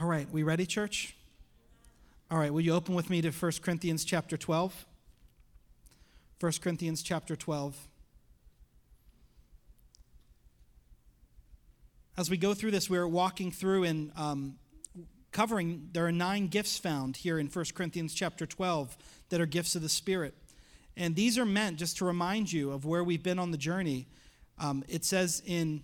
All right, we ready, church? All right, will you open with me to 1 Corinthians chapter 12? 1 Corinthians chapter 12. As we go through this, we're walking through and um, covering, there are nine gifts found here in 1 Corinthians chapter 12 that are gifts of the Spirit. And these are meant just to remind you of where we've been on the journey. Um, it says in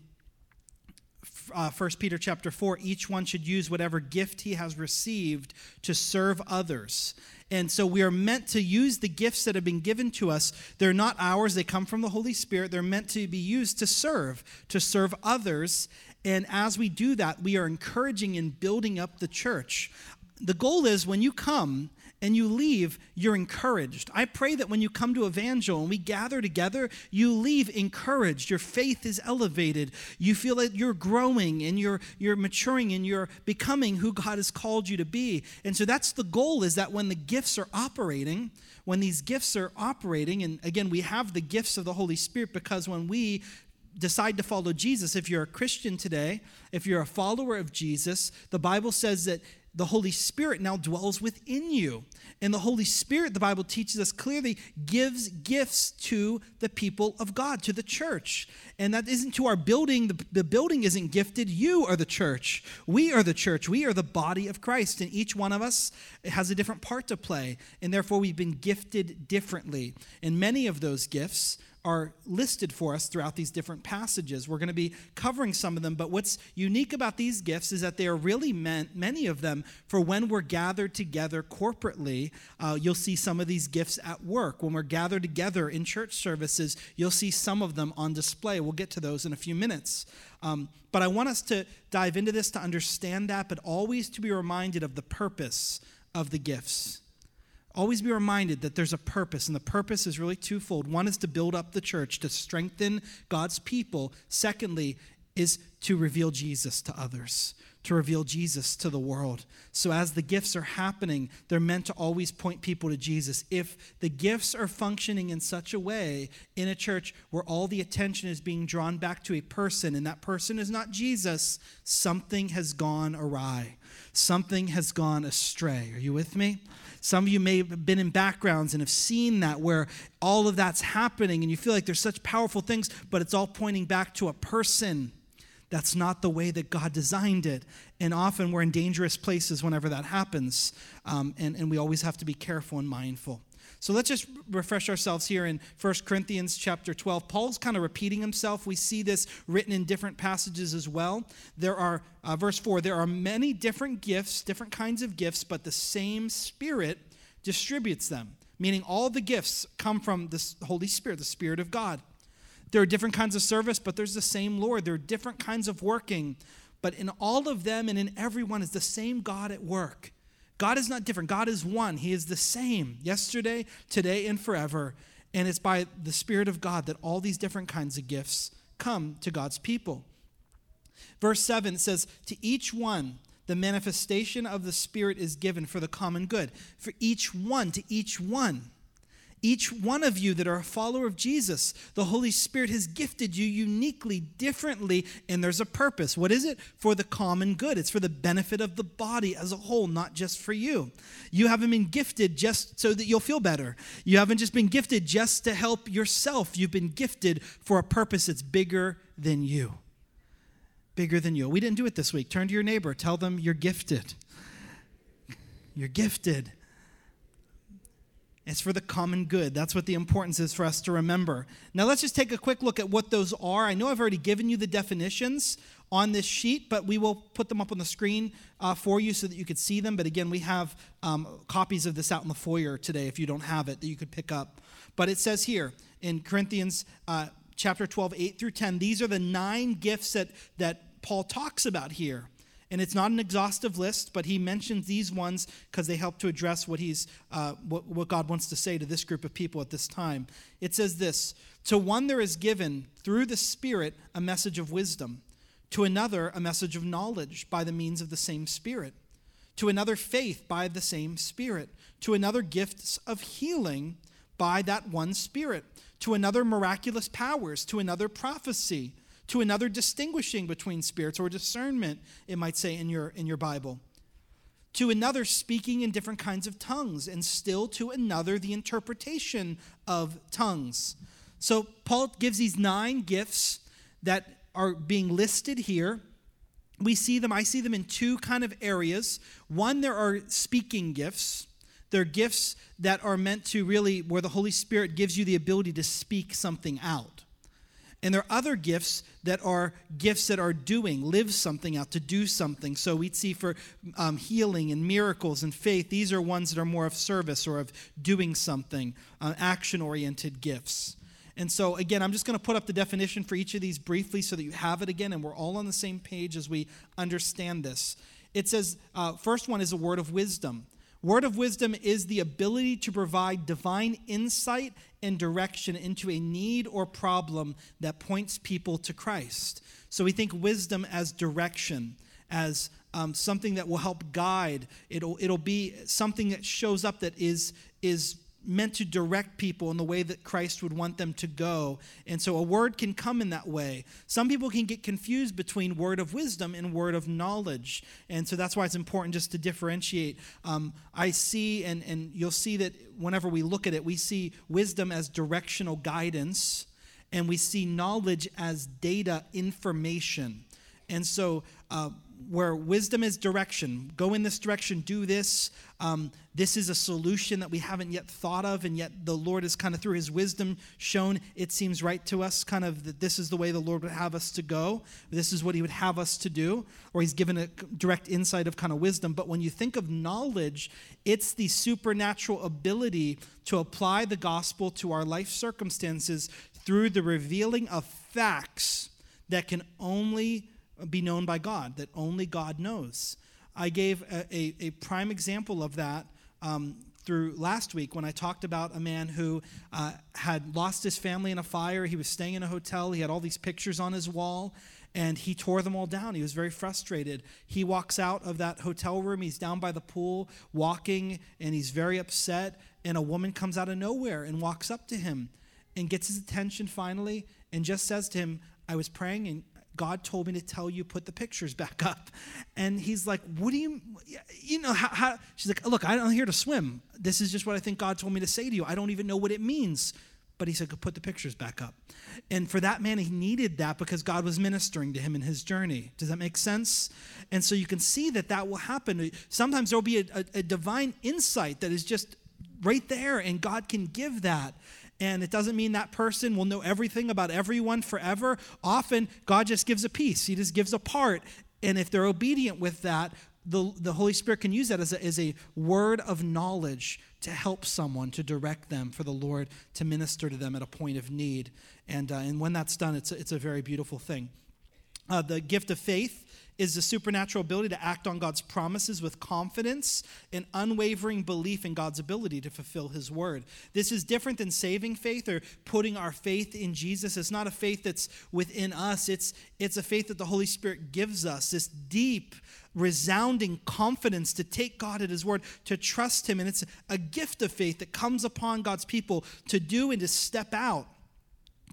uh, 1 Peter chapter 4, each one should use whatever gift he has received to serve others. And so we are meant to use the gifts that have been given to us. They're not ours, they come from the Holy Spirit. They're meant to be used to serve, to serve others. And as we do that, we are encouraging and building up the church. The goal is when you come, and you leave, you're encouraged. I pray that when you come to Evangel and we gather together, you leave encouraged. Your faith is elevated. You feel that you're growing and you're, you're maturing and you're becoming who God has called you to be. And so that's the goal is that when the gifts are operating, when these gifts are operating, and again, we have the gifts of the Holy Spirit because when we decide to follow Jesus, if you're a Christian today, if you're a follower of Jesus, the Bible says that the Holy Spirit now dwells within you. And the Holy Spirit, the Bible teaches us clearly, gives gifts to the people of God, to the church. And that isn't to our building. The, the building isn't gifted. You are the church. We are the church. We are the body of Christ. And each one of us has a different part to play. And therefore, we've been gifted differently. And many of those gifts are listed for us throughout these different passages. We're going to be covering some of them, but what's unique about these gifts is that they are really meant, many of them, for when we're gathered together corporately. Uh, you'll see some of these gifts at work. When we're gathered together in church services, you'll see some of them on display. We'll get to those in a few minutes. Um, but I want us to dive into this to understand that, but always to be reminded of the purpose of the gifts. Always be reminded that there's a purpose, and the purpose is really twofold. One is to build up the church, to strengthen God's people. Secondly, is to reveal Jesus to others, to reveal Jesus to the world. So, as the gifts are happening, they're meant to always point people to Jesus. If the gifts are functioning in such a way in a church where all the attention is being drawn back to a person and that person is not Jesus, something has gone awry. Something has gone astray. Are you with me? Some of you may have been in backgrounds and have seen that where all of that's happening and you feel like there's such powerful things, but it's all pointing back to a person. That's not the way that God designed it. And often we're in dangerous places whenever that happens. Um, and, and we always have to be careful and mindful. So let's just refresh ourselves here in 1 Corinthians chapter 12. Paul's kind of repeating himself. We see this written in different passages as well. There are, uh, verse 4, there are many different gifts, different kinds of gifts, but the same Spirit distributes them, meaning all the gifts come from the Holy Spirit, the Spirit of God. There are different kinds of service, but there's the same Lord. There are different kinds of working, but in all of them and in everyone is the same God at work. God is not different. God is one. He is the same yesterday, today, and forever. And it's by the Spirit of God that all these different kinds of gifts come to God's people. Verse 7 says, To each one, the manifestation of the Spirit is given for the common good. For each one, to each one. Each one of you that are a follower of Jesus, the Holy Spirit has gifted you uniquely, differently, and there's a purpose. What is it? For the common good. It's for the benefit of the body as a whole, not just for you. You haven't been gifted just so that you'll feel better. You haven't just been gifted just to help yourself. You've been gifted for a purpose that's bigger than you. Bigger than you. We didn't do it this week. Turn to your neighbor, tell them you're gifted. You're gifted. It's for the common good. That's what the importance is for us to remember. Now, let's just take a quick look at what those are. I know I've already given you the definitions on this sheet, but we will put them up on the screen uh, for you so that you could see them. But again, we have um, copies of this out in the foyer today if you don't have it that you could pick up. But it says here in Corinthians uh, chapter 12, 8 through 10, these are the nine gifts that, that Paul talks about here. And it's not an exhaustive list, but he mentions these ones because they help to address what, he's, uh, what, what God wants to say to this group of people at this time. It says this To one there is given through the Spirit a message of wisdom, to another a message of knowledge by the means of the same Spirit, to another faith by the same Spirit, to another gifts of healing by that one Spirit, to another miraculous powers, to another prophecy to another distinguishing between spirits or discernment it might say in your in your bible to another speaking in different kinds of tongues, and still to another the interpretation of tongues. So Paul gives these nine gifts that are being listed here. We see them, I see them in two kind of areas. One, there are speaking gifts. They're gifts that are meant to really, where the Holy Spirit gives you the ability to speak something out. And there are other gifts that are gifts that are doing, live something out, to do something. So we'd see for um, healing and miracles and faith, these are ones that are more of service or of doing something, uh, action oriented gifts. And so, again, I'm just going to put up the definition for each of these briefly so that you have it again and we're all on the same page as we understand this. It says, uh, first one is a word of wisdom. Word of wisdom is the ability to provide divine insight and direction into a need or problem that points people to Christ. So we think wisdom as direction, as um, something that will help guide. It'll, it'll be something that shows up that is, is meant to direct people in the way that Christ would want them to go. And so a word can come in that way. Some people can get confused between word of wisdom and word of knowledge. And so that's why it's important just to differentiate. Um, I see, and, and you'll see that whenever we look at it, we see wisdom as directional guidance, and we see knowledge as data information. And so, uh, where wisdom is direction. Go in this direction do this. Um, this is a solution that we haven't yet thought of and yet the lord is kind of through his wisdom shown it seems right to us kind of that this is the way the lord would have us to go. This is what he would have us to do. Or he's given a direct insight of kind of wisdom. But when you think of knowledge it's the supernatural ability to apply the gospel to our life circumstances through the revealing of facts that can only be known by God, that only God knows. I gave a, a, a prime example of that um, through last week when I talked about a man who uh, had lost his family in a fire. He was staying in a hotel, he had all these pictures on his wall. And he tore them all down. He was very frustrated. He walks out of that hotel room. He's down by the pool walking, and he's very upset. And a woman comes out of nowhere and walks up to him and gets his attention finally and just says to him, I was praying and God told me to tell you put the pictures back up. And he's like, What do you, you know, how, how, she's like, Look, I'm here to swim. This is just what I think God told me to say to you. I don't even know what it means. But he said, Put the pictures back up. And for that man, he needed that because God was ministering to him in his journey. Does that make sense? And so you can see that that will happen. Sometimes there'll be a, a, a divine insight that is just right there, and God can give that. And it doesn't mean that person will know everything about everyone forever. Often, God just gives a piece, He just gives a part. And if they're obedient with that, the, the Holy Spirit can use that as a, as a word of knowledge to help someone, to direct them for the Lord, to minister to them at a point of need. And, uh, and when that's done, it's a, it's a very beautiful thing. Uh, the gift of faith is the supernatural ability to act on God's promises with confidence and unwavering belief in God's ability to fulfill his word. This is different than saving faith or putting our faith in Jesus. It's not a faith that's within us, it's, it's a faith that the Holy Spirit gives us, this deep, resounding confidence to take God at his word, to trust him. And it's a gift of faith that comes upon God's people to do and to step out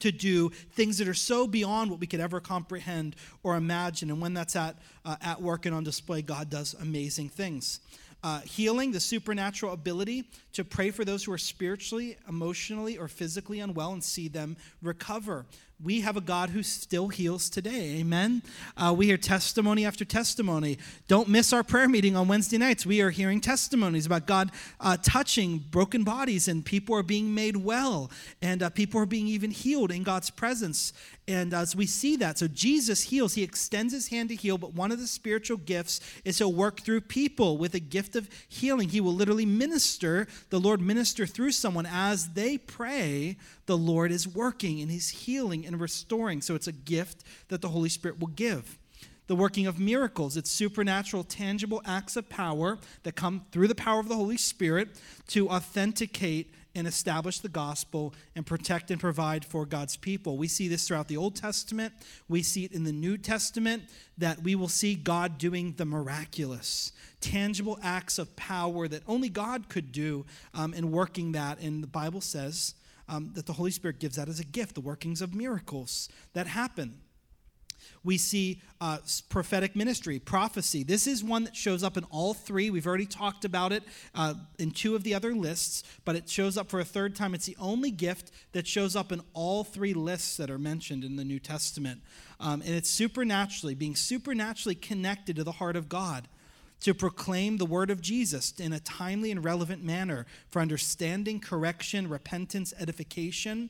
to do things that are so beyond what we could ever comprehend or imagine. And when that's at, uh, at work and on display, God does amazing things. Uh, healing, the supernatural ability to pray for those who are spiritually, emotionally, or physically unwell and see them recover we have a God who still heals today. Amen. Uh, we hear testimony after testimony. Don't miss our prayer meeting on Wednesday nights. We are hearing testimonies about God uh, touching broken bodies, and people are being made well, and uh, people are being even healed in God's presence. And as we see that, so Jesus heals, he extends his hand to heal, but one of the spiritual gifts is to work through people with a gift of healing. He will literally minister, the Lord minister through someone as they pray, the Lord is working and he's healing and restoring. So it's a gift that the Holy Spirit will give. The working of miracles, it's supernatural, tangible acts of power that come through the power of the Holy Spirit to authenticate and establish the gospel and protect and provide for God's people. We see this throughout the Old Testament. We see it in the New Testament that we will see God doing the miraculous, tangible acts of power that only God could do um, and working that. And the Bible says um, that the Holy Spirit gives that as a gift, the workings of miracles that happen. We see uh, prophetic ministry, prophecy. This is one that shows up in all three. We've already talked about it uh, in two of the other lists, but it shows up for a third time. It's the only gift that shows up in all three lists that are mentioned in the New Testament. Um, and it's supernaturally, being supernaturally connected to the heart of God to proclaim the word of Jesus in a timely and relevant manner for understanding, correction, repentance, edification.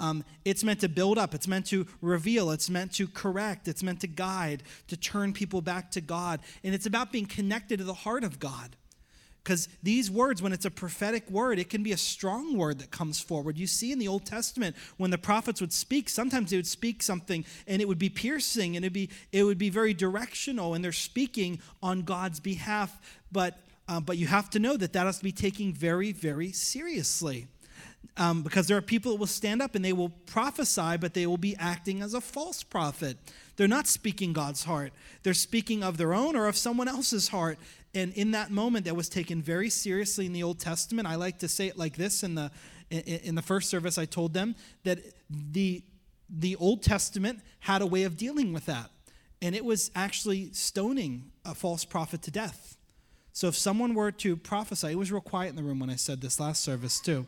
Um, it's meant to build up, it's meant to reveal, it's meant to correct, it's meant to guide, to turn people back to God. And it's about being connected to the heart of God. Because these words, when it's a prophetic word, it can be a strong word that comes forward. You see in the Old Testament, when the prophets would speak, sometimes they would speak something and it would be piercing and it'd be, it would be very directional, and they're speaking on God's behalf. But, uh, but you have to know that that has to be taken very, very seriously. Um, because there are people that will stand up and they will prophesy, but they will be acting as a false prophet. They're not speaking God's heart. They're speaking of their own or of someone else's heart. And in that moment, that was taken very seriously in the Old Testament. I like to say it like this in the in the first service. I told them that the the Old Testament had a way of dealing with that, and it was actually stoning a false prophet to death. So if someone were to prophesy, it was real quiet in the room when I said this last service too.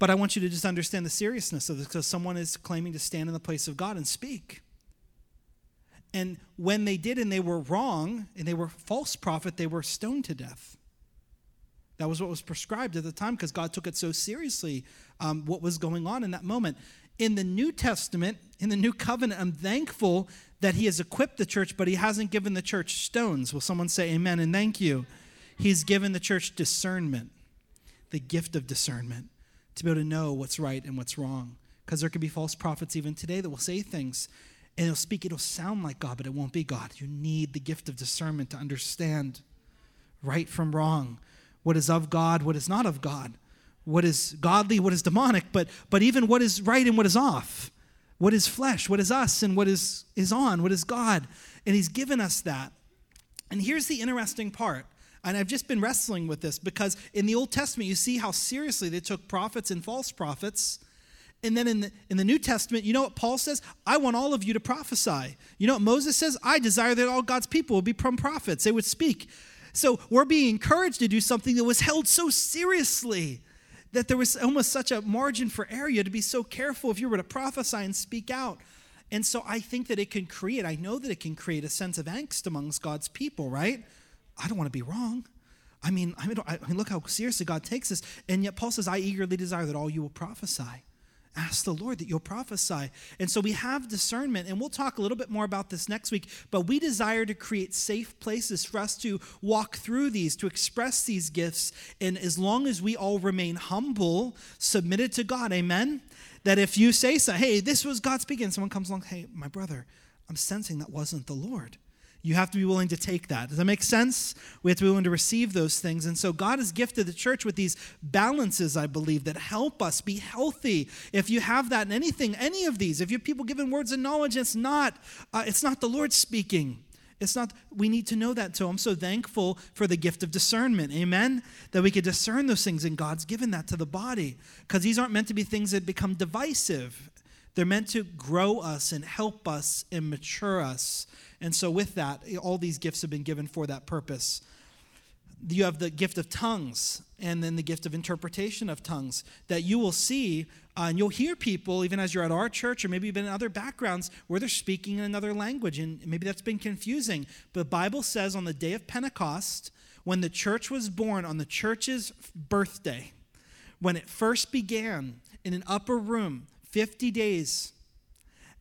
But I want you to just understand the seriousness of this because someone is claiming to stand in the place of God and speak. And when they did and they were wrong and they were false prophet, they were stoned to death. That was what was prescribed at the time because God took it so seriously, um, what was going on in that moment. In the New Testament, in the New Covenant, I'm thankful that He has equipped the church, but He hasn't given the church stones. Will someone say amen and thank you? He's given the church discernment, the gift of discernment, to be able to know what's right and what's wrong. Because there could be false prophets even today that will say things and it'll speak, it'll sound like God, but it won't be God. You need the gift of discernment to understand right from wrong, what is of God, what is not of God, what is godly, what is demonic, but, but even what is right and what is off, what is flesh, what is us, and what is, is on, what is God. And He's given us that. And here's the interesting part. And I've just been wrestling with this because in the Old Testament, you see how seriously they took prophets and false prophets and then in the, in the New Testament, you know what Paul says? I want all of you to prophesy. You know what Moses says? I desire that all God's people would become prophets, they would speak. So we're being encouraged to do something that was held so seriously that there was almost such a margin for error. You had to be so careful if you were to prophesy and speak out. And so I think that it can create, I know that it can create a sense of angst amongst God's people, right? I don't want to be wrong. I mean, I mean, look how seriously God takes this. And yet Paul says, I eagerly desire that all you will prophesy ask the Lord that you'll prophesy. And so we have discernment, and we'll talk a little bit more about this next week. But we desire to create safe places for us to walk through these, to express these gifts. And as long as we all remain humble, submitted to God, amen? That if you say so, hey, this was God speaking, someone comes along, hey, my brother, I'm sensing that wasn't the Lord. You have to be willing to take that. Does that make sense? We have to be willing to receive those things. And so God has gifted the church with these balances, I believe, that help us be healthy. If you have that in anything, any of these, if you have people giving words of knowledge, it's not, uh, it's not the Lord speaking. It's not, we need to know that. So I'm so thankful for the gift of discernment. Amen? That we could discern those things, and God's given that to the body. Because these aren't meant to be things that become divisive. They're meant to grow us and help us and mature us. And so, with that, all these gifts have been given for that purpose. You have the gift of tongues and then the gift of interpretation of tongues that you will see uh, and you'll hear people, even as you're at our church or maybe even in other backgrounds, where they're speaking in another language. And maybe that's been confusing. But the Bible says on the day of Pentecost, when the church was born, on the church's birthday, when it first began in an upper room, 50 days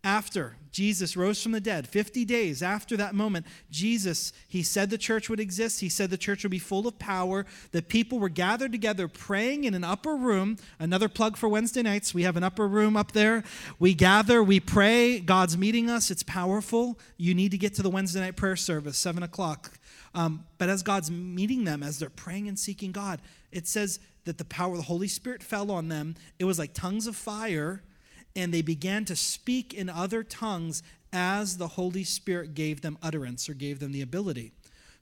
after Jesus rose from the dead, 50 days after that moment, Jesus, he said the church would exist. He said the church would be full of power. The people were gathered together praying in an upper room. Another plug for Wednesday nights. We have an upper room up there. We gather, we pray. God's meeting us. It's powerful. You need to get to the Wednesday night prayer service, 7 o'clock. Um, but as God's meeting them, as they're praying and seeking God, it says that the power of the Holy Spirit fell on them. It was like tongues of fire and they began to speak in other tongues as the Holy Spirit gave them utterance or gave them the ability.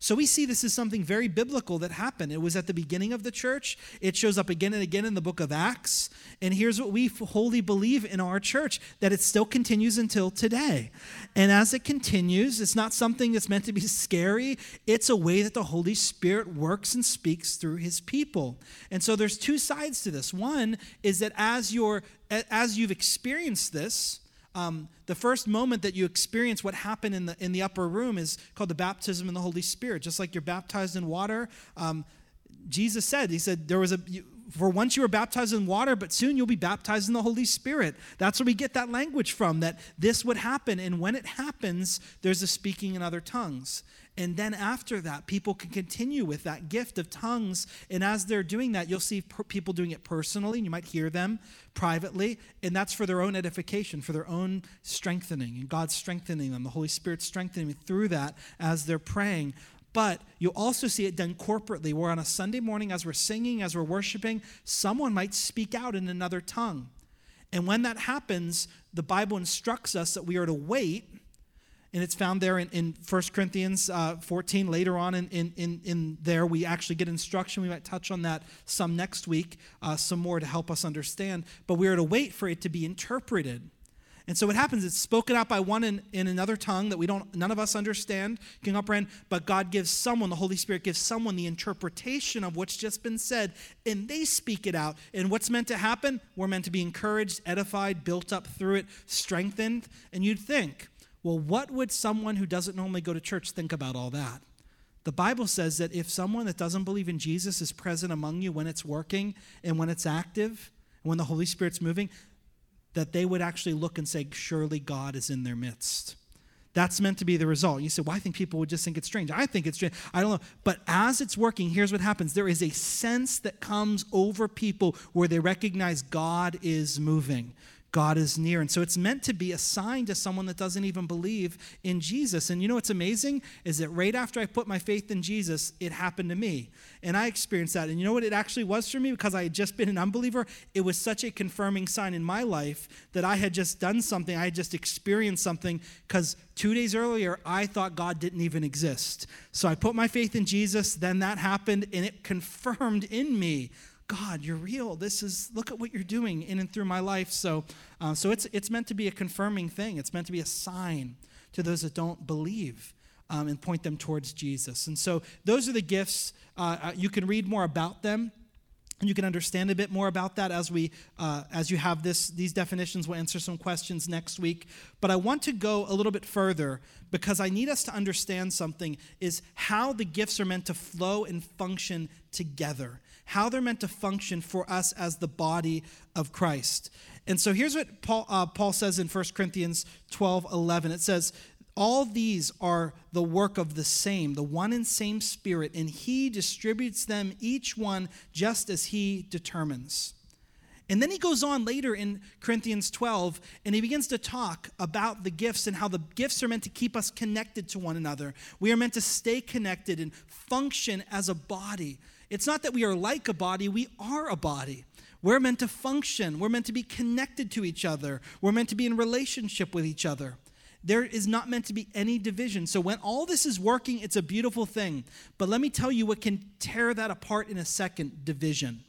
So we see this is something very biblical that happened. It was at the beginning of the church. It shows up again and again in the book of Acts. And here's what we wholly believe in our church that it still continues until today. And as it continues, it's not something that's meant to be scary. It's a way that the Holy Spirit works and speaks through his people. And so there's two sides to this. One is that as you're as you've experienced this, um, the first moment that you experience what happened in the, in the upper room is called the baptism in the Holy Spirit. Just like you're baptized in water, um, Jesus said, He said, there was a, for once you were baptized in water, but soon you'll be baptized in the Holy Spirit. That's where we get that language from, that this would happen. And when it happens, there's a speaking in other tongues. And then after that, people can continue with that gift of tongues. And as they're doing that, you'll see per- people doing it personally, and you might hear them privately. And that's for their own edification, for their own strengthening. And God's strengthening them, the Holy Spirit strengthening them through that as they're praying. But you'll also see it done corporately, where on a Sunday morning, as we're singing, as we're worshiping, someone might speak out in another tongue. And when that happens, the Bible instructs us that we are to wait and it's found there in, in 1 Corinthians uh, 14. Later on in, in, in there, we actually get instruction. We might touch on that some next week, uh, some more to help us understand. But we are to wait for it to be interpreted. And so what happens, it's spoken out by one in, in another tongue that we don't, none of us understand, can comprehend, but God gives someone, the Holy Spirit gives someone the interpretation of what's just been said, and they speak it out. And what's meant to happen? We're meant to be encouraged, edified, built up through it, strengthened. And you'd think, well, what would someone who doesn't normally go to church think about all that? The Bible says that if someone that doesn't believe in Jesus is present among you when it's working and when it's active, and when the Holy Spirit's moving, that they would actually look and say, Surely God is in their midst. That's meant to be the result. You say, Well, I think people would just think it's strange. I think it's strange. I don't know. But as it's working, here's what happens there is a sense that comes over people where they recognize God is moving. God is near. And so it's meant to be a sign to someone that doesn't even believe in Jesus. And you know what's amazing is that right after I put my faith in Jesus, it happened to me. And I experienced that. And you know what it actually was for me? Because I had just been an unbeliever, it was such a confirming sign in my life that I had just done something, I had just experienced something. Because two days earlier, I thought God didn't even exist. So I put my faith in Jesus, then that happened, and it confirmed in me God, you're real. This is look at what you're doing in and through my life. So, uh, so it's it's meant to be a confirming thing. It's meant to be a sign to those that don't believe. Um, and point them towards Jesus. And so those are the gifts. Uh, uh, you can read more about them. And you can understand a bit more about that as we uh, as you have this these definitions. We'll answer some questions next week. But I want to go a little bit further because I need us to understand something: is how the gifts are meant to flow and function together how they're meant to function for us as the body of Christ. And so here's what Paul, uh, Paul says in 1 Corinthians 12 11. It says, All these are the work of the same, the one and same Spirit, and He distributes them each one just as He determines. And then he goes on later in Corinthians 12 and he begins to talk about the gifts and how the gifts are meant to keep us connected to one another. We are meant to stay connected and function as a body. It's not that we are like a body, we are a body. We're meant to function, we're meant to be connected to each other, we're meant to be in relationship with each other. There is not meant to be any division. So when all this is working, it's a beautiful thing. But let me tell you what can tear that apart in a second division.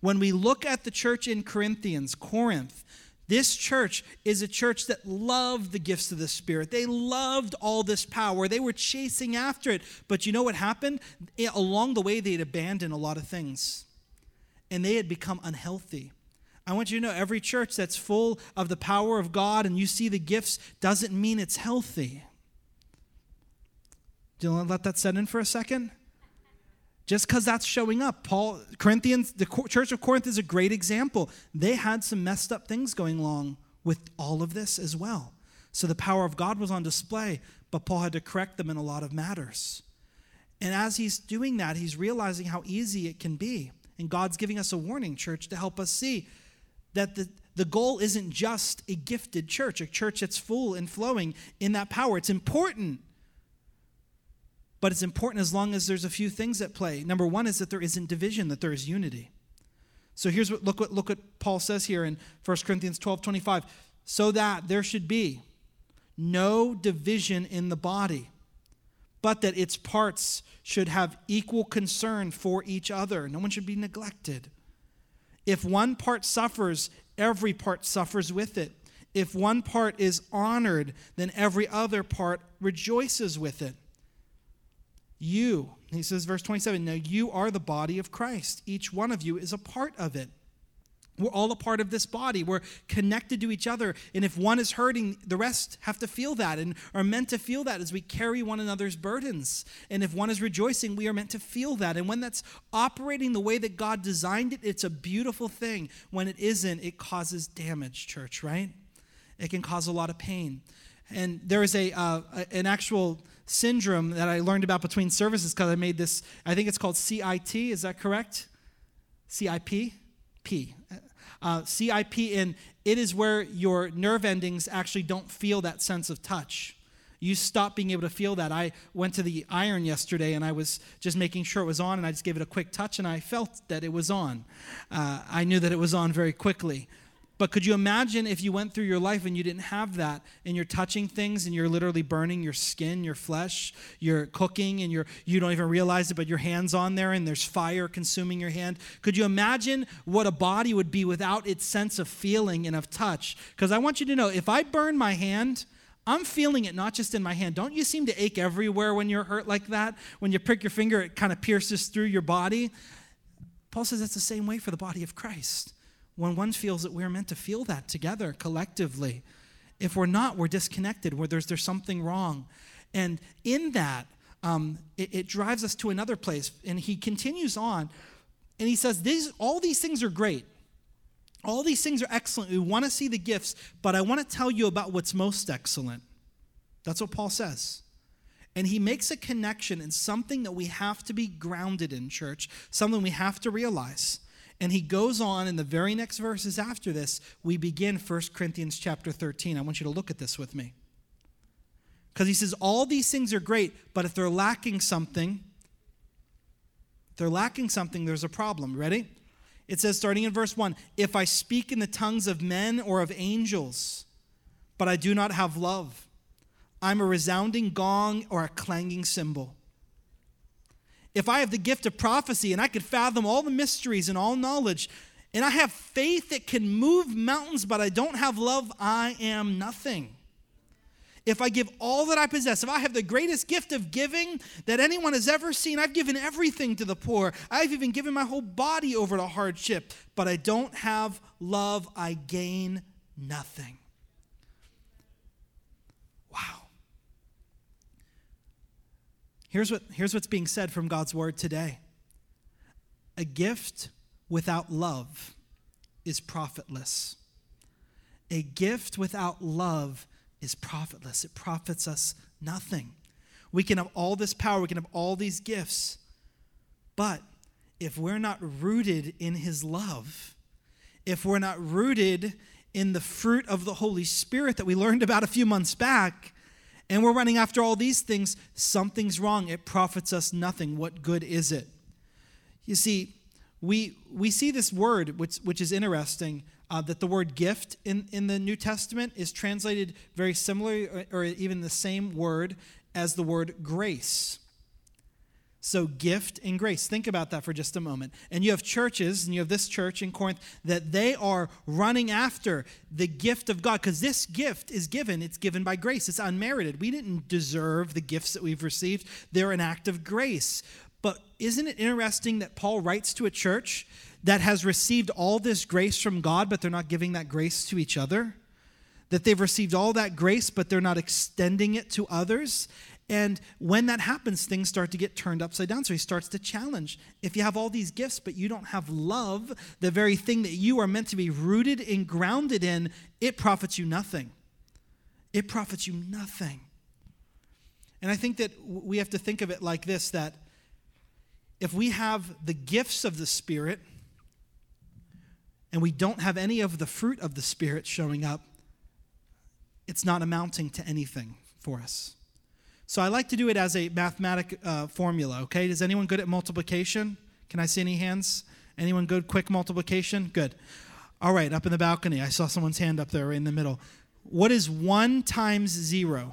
When we look at the church in Corinthians, Corinth, this church is a church that loved the gifts of the Spirit. They loved all this power. They were chasing after it. But you know what happened? Eh, along the way, they had abandoned a lot of things and they had become unhealthy. I want you to know every church that's full of the power of God and you see the gifts doesn't mean it's healthy. Do you want to let that set in for a second? Just because that's showing up. Paul, Corinthians, the church of Corinth is a great example. They had some messed up things going along with all of this as well. So the power of God was on display, but Paul had to correct them in a lot of matters. And as he's doing that, he's realizing how easy it can be. And God's giving us a warning, church, to help us see that the, the goal isn't just a gifted church, a church that's full and flowing in that power. It's important but it's important as long as there's a few things at play. Number one is that there isn't division, that there is unity. So here's what look what look what Paul says here in 1 Corinthians 12, 25. So that there should be no division in the body, but that its parts should have equal concern for each other. No one should be neglected. If one part suffers, every part suffers with it. If one part is honored, then every other part rejoices with it. You, he says, verse 27, now you are the body of Christ. Each one of you is a part of it. We're all a part of this body. We're connected to each other. And if one is hurting, the rest have to feel that and are meant to feel that as we carry one another's burdens. And if one is rejoicing, we are meant to feel that. And when that's operating the way that God designed it, it's a beautiful thing. When it isn't, it causes damage, church, right? It can cause a lot of pain. And there is a, uh, an actual syndrome that I learned about between services because I made this, I think it's called CIT, is that correct? CIP? P. Uh, CIP, and it is where your nerve endings actually don't feel that sense of touch. You stop being able to feel that. I went to the iron yesterday and I was just making sure it was on, and I just gave it a quick touch, and I felt that it was on. Uh, I knew that it was on very quickly. But could you imagine if you went through your life and you didn't have that and you're touching things and you're literally burning your skin, your flesh, you're cooking and you're you don't even realize it but your hands on there and there's fire consuming your hand. Could you imagine what a body would be without its sense of feeling and of touch? Cuz I want you to know if I burn my hand, I'm feeling it not just in my hand. Don't you seem to ache everywhere when you're hurt like that? When you prick your finger, it kind of pierces through your body. Paul says it's the same way for the body of Christ when one feels that we're meant to feel that together collectively. If we're not, we're disconnected, where there's, there's something wrong. And in that, um, it, it drives us to another place. And he continues on, and he says, these, All these things are great. All these things are excellent. We want to see the gifts, but I want to tell you about what's most excellent. That's what Paul says. And he makes a connection in something that we have to be grounded in, church, something we have to realize. And he goes on in the very next verses after this, we begin 1 Corinthians chapter 13. I want you to look at this with me. Because he says, all these things are great, but if they're lacking something, they're lacking something, there's a problem. Ready? It says, starting in verse 1 If I speak in the tongues of men or of angels, but I do not have love, I'm a resounding gong or a clanging cymbal if I have the gift of prophecy and I could fathom all the mysteries and all knowledge, and I have faith that can move mountains, but I don't have love, I am nothing. If I give all that I possess, if I have the greatest gift of giving that anyone has ever seen, I've given everything to the poor. I've even given my whole body over to hardship, but I don't have love, I gain nothing. Here's, what, here's what's being said from God's word today a gift without love is profitless. A gift without love is profitless. It profits us nothing. We can have all this power, we can have all these gifts, but if we're not rooted in His love, if we're not rooted in the fruit of the Holy Spirit that we learned about a few months back, and we're running after all these things, something's wrong. It profits us nothing. What good is it? You see, we, we see this word, which, which is interesting, uh, that the word gift in, in the New Testament is translated very similarly, or, or even the same word as the word grace. So, gift and grace. Think about that for just a moment. And you have churches, and you have this church in Corinth, that they are running after the gift of God because this gift is given. It's given by grace, it's unmerited. We didn't deserve the gifts that we've received, they're an act of grace. But isn't it interesting that Paul writes to a church that has received all this grace from God, but they're not giving that grace to each other? That they've received all that grace, but they're not extending it to others. And when that happens, things start to get turned upside down. So he starts to challenge. If you have all these gifts, but you don't have love, the very thing that you are meant to be rooted and grounded in, it profits you nothing. It profits you nothing. And I think that we have to think of it like this that if we have the gifts of the Spirit and we don't have any of the fruit of the Spirit showing up, it's not amounting to anything for us. So I like to do it as a mathematic uh, formula, okay? Is anyone good at multiplication? Can I see any hands? Anyone good quick multiplication? Good. All right, up in the balcony. I saw someone's hand up there in the middle. What is 1 times 0?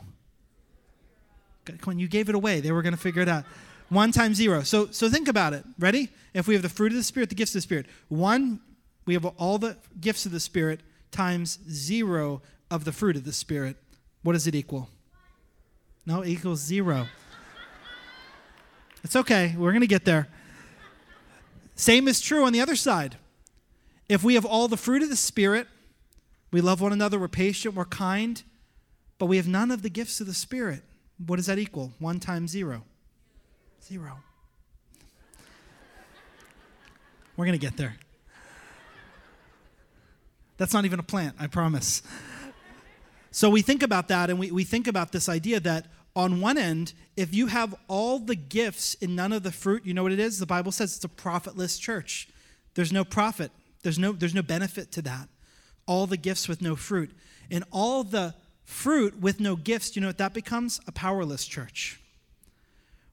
Come on, you gave it away. They were going to figure it out. One times zero. So, so think about it. Ready? If we have the fruit of the Spirit, the gifts of the Spirit, one, we have all the gifts of the Spirit times zero of the fruit of the Spirit. What does it equal? No, equals zero. It's okay. We're going to get there. Same is true on the other side. If we have all the fruit of the Spirit, we love one another, we're patient, we're kind, but we have none of the gifts of the Spirit. What does that equal? One times zero. Zero. We're going to get there. That's not even a plant, I promise. So we think about that and we, we think about this idea that on one end, if you have all the gifts and none of the fruit, you know what it is? The Bible says it's a profitless church. There's no profit, there's no, there's no benefit to that. All the gifts with no fruit. And all the fruit with no gifts, you know what that becomes? A powerless church.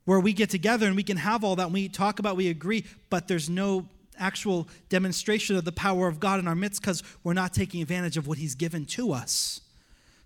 Where we get together and we can have all that, and we talk about, we agree, but there's no actual demonstration of the power of God in our midst because we're not taking advantage of what He's given to us.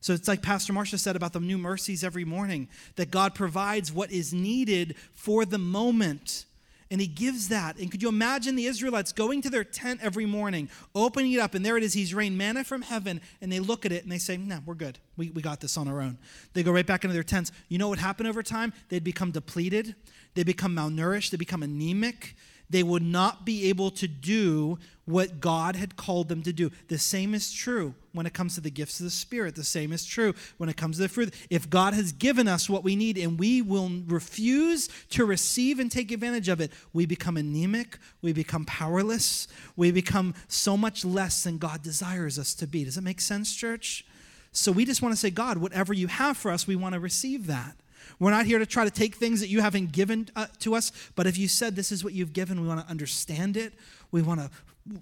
So it's like Pastor Marcia said about the new mercies every morning that God provides what is needed for the moment. And he gives that. And could you imagine the Israelites going to their tent every morning, opening it up, and there it is, he's rained manna from heaven, and they look at it and they say, No, we're good. We, we got this on our own. They go right back into their tents. You know what happened over time? They'd become depleted, they become malnourished, they become anemic, they would not be able to do what God had called them to do. The same is true when it comes to the gifts of the Spirit. The same is true when it comes to the fruit. If God has given us what we need and we will refuse to receive and take advantage of it, we become anemic, we become powerless, we become so much less than God desires us to be. Does it make sense, church? So we just want to say, God, whatever you have for us, we want to receive that. We're not here to try to take things that you haven't given uh, to us, but if you said this is what you've given, we want to understand it. We want to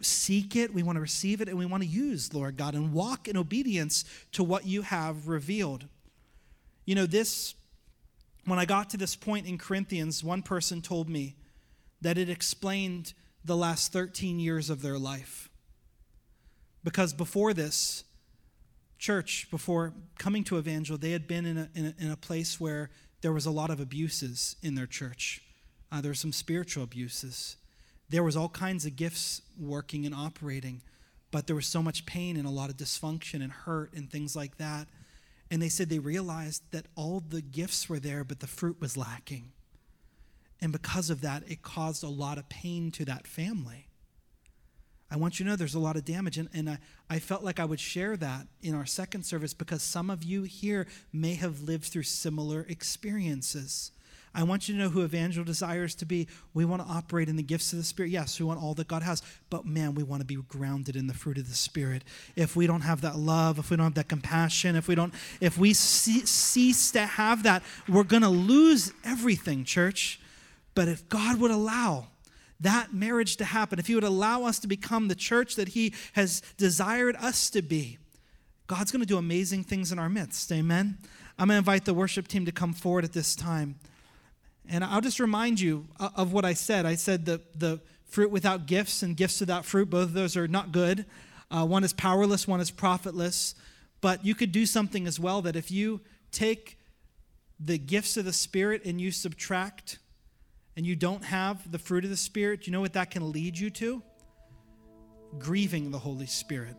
seek it, we want to receive it, and we want to use, Lord God, and walk in obedience to what you have revealed. You know, this, when I got to this point in Corinthians, one person told me that it explained the last 13 years of their life. Because before this, church, before coming to Evangel, they had been in a, in a, in a place where there was a lot of abuses in their church. Uh, there were some spiritual abuses. There was all kinds of gifts working and operating, but there was so much pain and a lot of dysfunction and hurt and things like that. And they said they realized that all the gifts were there, but the fruit was lacking. And because of that, it caused a lot of pain to that family. I want you to know there's a lot of damage. And, and I, I felt like I would share that in our second service because some of you here may have lived through similar experiences. I want you to know who Evangel desires to be. We want to operate in the gifts of the Spirit. Yes, we want all that God has, but man, we want to be grounded in the fruit of the Spirit. If we don't have that love, if we don't have that compassion, if we don't, if we cease to have that, we're going to lose everything, church. But if God would allow, that marriage to happen, if He would allow us to become the church that He has desired us to be, God's going to do amazing things in our midst. Amen. I'm going to invite the worship team to come forward at this time. And I'll just remind you of what I said. I said the, the fruit without gifts and gifts without fruit, both of those are not good. Uh, one is powerless, one is profitless. But you could do something as well that if you take the gifts of the Spirit and you subtract and you don't have the fruit of the Spirit, you know what that can lead you to? Grieving the Holy Spirit.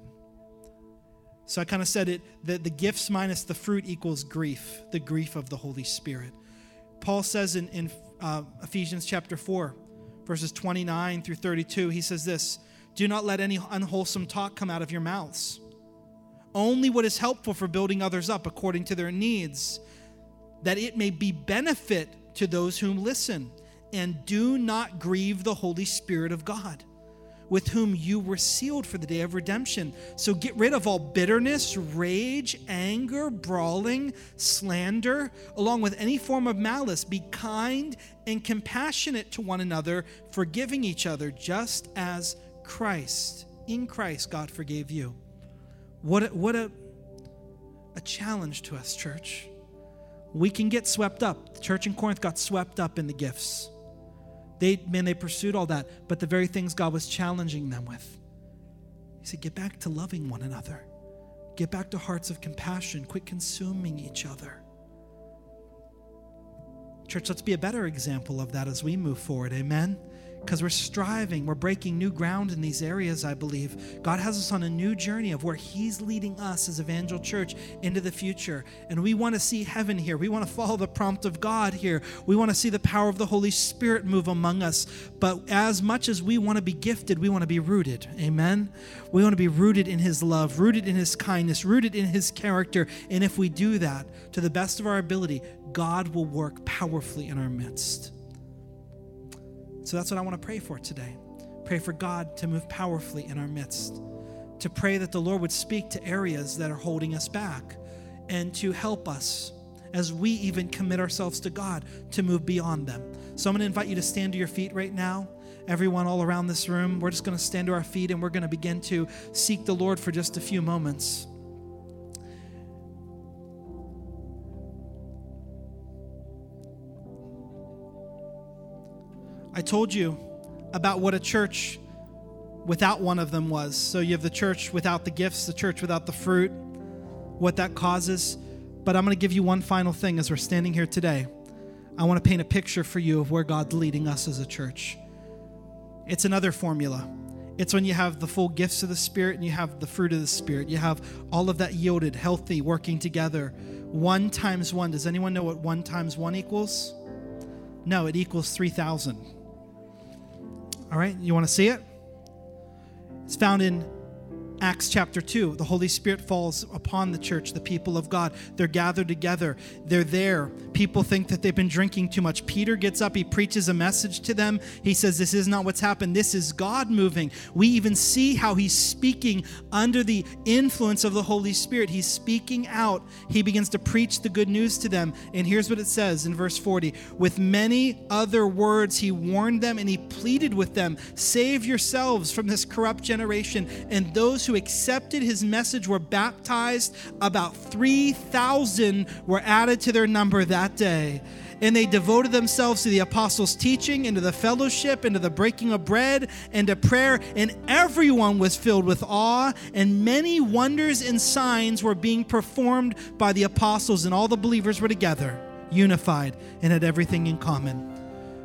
So I kind of said it that the gifts minus the fruit equals grief, the grief of the Holy Spirit. Paul says in, in uh, Ephesians chapter 4, verses 29 through 32, he says this Do not let any unwholesome talk come out of your mouths, only what is helpful for building others up according to their needs, that it may be benefit to those whom listen and do not grieve the Holy Spirit of God, with whom you were sealed for the day of redemption. So get rid of all bitterness, rage, anger, brawling, slander, along with any form of malice. Be kind and compassionate to one another, forgiving each other, just as Christ, in Christ, God forgave you. What a, what a, a challenge to us, church. We can get swept up. The church in Corinth got swept up in the gifts. They, man, they pursued all that, but the very things God was challenging them with. He said, get back to loving one another. Get back to hearts of compassion. Quit consuming each other. Church, let's be a better example of that as we move forward. Amen because we're striving, we're breaking new ground in these areas, I believe. God has us on a new journey of where He's leading us as Evangel Church into the future. And we want to see heaven here. We want to follow the prompt of God here. We want to see the power of the Holy Spirit move among us. But as much as we want to be gifted, we want to be rooted. Amen? We want to be rooted in His love, rooted in His kindness, rooted in His character. And if we do that to the best of our ability, God will work powerfully in our midst. So that's what I want to pray for today. Pray for God to move powerfully in our midst, to pray that the Lord would speak to areas that are holding us back, and to help us as we even commit ourselves to God to move beyond them. So I'm going to invite you to stand to your feet right now. Everyone all around this room, we're just going to stand to our feet and we're going to begin to seek the Lord for just a few moments. I told you about what a church without one of them was. So you have the church without the gifts, the church without the fruit, what that causes. But I'm going to give you one final thing as we're standing here today. I want to paint a picture for you of where God's leading us as a church. It's another formula. It's when you have the full gifts of the Spirit and you have the fruit of the Spirit. You have all of that yielded, healthy, working together. One times one. Does anyone know what one times one equals? No, it equals 3,000. All right, you want to see it? It's found in Acts chapter 2, the Holy Spirit falls upon the church, the people of God. They're gathered together. They're there. People think that they've been drinking too much. Peter gets up, he preaches a message to them. He says, This is not what's happened. This is God moving. We even see how he's speaking under the influence of the Holy Spirit. He's speaking out. He begins to preach the good news to them. And here's what it says in verse 40 With many other words, he warned them and he pleaded with them, Save yourselves from this corrupt generation. And those who accepted his message were baptized. About 3,000 were added to their number that day. And they devoted themselves to the apostles' teaching, into the fellowship, into the breaking of bread, and to prayer. And everyone was filled with awe, and many wonders and signs were being performed by the apostles, and all the believers were together, unified, and had everything in common.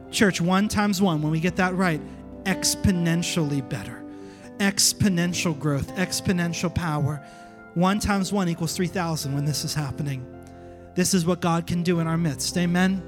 Church, one times one, when we get that right, exponentially better exponential growth, exponential power. One times one equals 3,000 when this is happening. This is what God can do in our midst. Amen.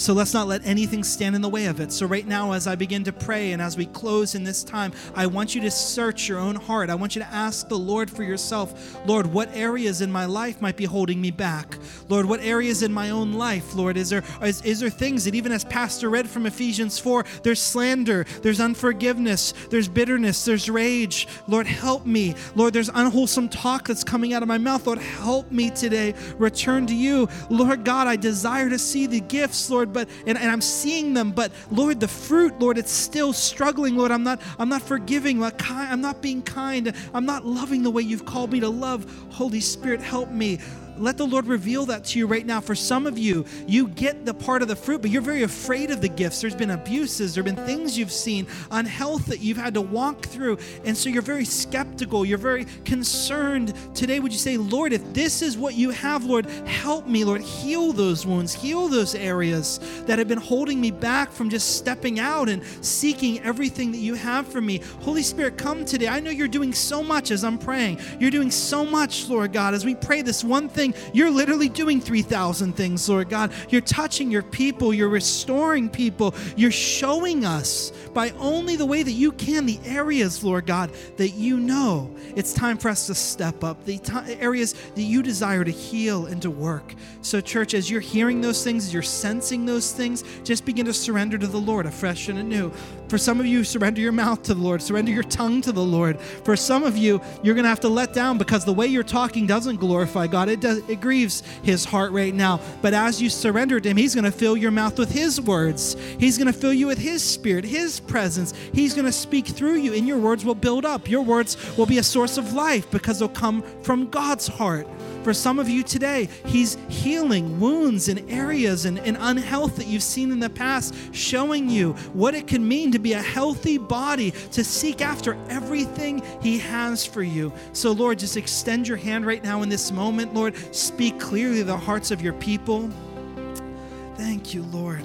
So let's not let anything stand in the way of it. So, right now, as I begin to pray and as we close in this time, I want you to search your own heart. I want you to ask the Lord for yourself Lord, what areas in my life might be holding me back? Lord, what areas in my own life, Lord, is there, is, is there things that even as Pastor read from Ephesians 4, there's slander, there's unforgiveness, there's bitterness, there's rage. Lord, help me. Lord, there's unwholesome talk that's coming out of my mouth. Lord, help me today. Return to you. Lord God, I desire to see the gifts, Lord Lord, but and, and I'm seeing them, but Lord, the fruit, Lord, it's still struggling, Lord. I'm not, I'm not forgiving, I'm not being kind, I'm not loving the way you've called me to love. Holy Spirit, help me let the Lord reveal that to you right now. For some of you, you get the part of the fruit, but you're very afraid of the gifts. There's been abuses, there have been things you've seen, unhealth that you've had to walk through. And so you're very skeptical, you're very concerned. Today, would you say, Lord, if this is what you have, Lord, help me, Lord, heal those wounds, heal those areas that have been holding me back from just stepping out and seeking everything that you have for me. Holy Spirit, come today. I know you're doing so much as I'm praying. You're doing so much, Lord God, as we pray this one thing you're literally doing 3,000 things, Lord God. You're touching your people, you're restoring people, you're showing us by only the way that you can the areas, Lord God, that you know it's time for us to step up, the t- areas that you desire to heal and to work. So, church, as you're hearing those things, as you're sensing those things, just begin to surrender to the Lord afresh and anew. For some of you, surrender your mouth to the Lord, surrender your tongue to the Lord. For some of you, you're going to have to let down because the way you're talking doesn't glorify God. It does it grieves his heart right now. But as you surrender to him, he's going to fill your mouth with his words. He's going to fill you with his spirit, his presence. He's going to speak through you and your words will build up. Your words will be a source of life because they'll come from God's heart. For some of you today, He's healing wounds and areas and, and unhealth that you've seen in the past, showing you what it can mean to be a healthy body, to seek after everything He has for you. So, Lord, just extend your hand right now in this moment. Lord, speak clearly to the hearts of your people. Thank Thank you, Lord.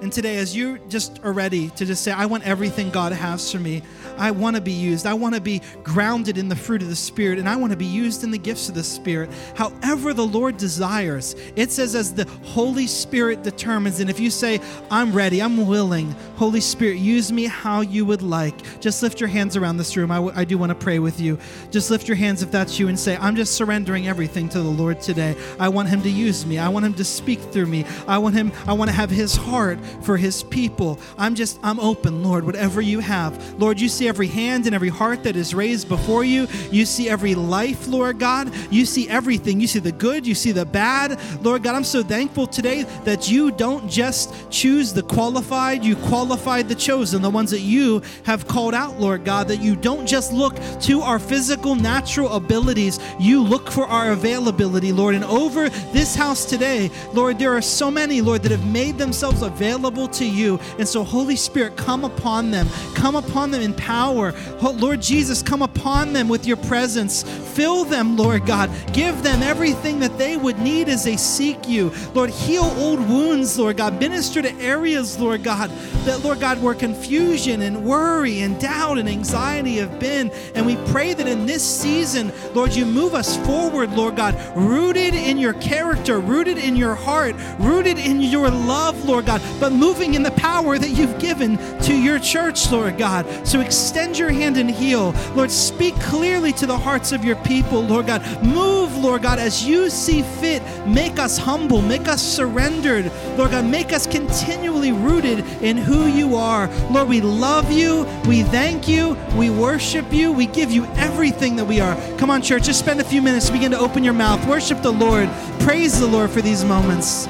And today, as you just are ready to just say, I want everything God has for me, I want to be used. I want to be grounded in the fruit of the Spirit, and I want to be used in the gifts of the Spirit. However, the Lord desires. It says, as the Holy Spirit determines. And if you say, I'm ready, I'm willing, Holy Spirit, use me how you would like, just lift your hands around this room. I, w- I do want to pray with you. Just lift your hands if that's you and say, I'm just surrendering everything to the Lord today. I want Him to use me. I want Him to speak through me. I want Him, I want to have His heart for his people. I'm just, I'm open, Lord, whatever you have. Lord, you see every hand and every heart that is raised before you. You see every life, Lord God. You see everything. You see the good, you see the bad. Lord God, I'm so thankful today that you don't just choose the qualified, you qualified the chosen, the ones that you have called out, Lord God, that you don't just look to our physical, natural abilities, you look for our availability, Lord. And over this house today, Lord, there are so many, Lord, that have made themselves available to you. And so, Holy Spirit, come upon them. Come upon them in power. Lord Jesus, come upon them with your presence. Fill them, Lord God. Give them everything that they would need as they seek you. Lord, heal old wounds, Lord God. Minister to areas, Lord God, that, Lord God, where confusion and worry and doubt and anxiety have been. And we pray that in this season, Lord, you move us forward, Lord God, rooted in your character, rooted in your heart, rooted in your love, Lord God, but moving in the power that you've given to your church, Lord God. So extend your hand and heal. Lord, speak clearly to the hearts of your people, Lord God. Move, Lord God, as you see fit. Make us humble, make us surrendered, Lord God. Make us continually rooted in who you are. Lord, we love you, we thank you, we worship you, we give you everything that we are. Come on, church, just spend a few minutes, begin to open your mouth, worship the Lord, praise the Lord for these moments.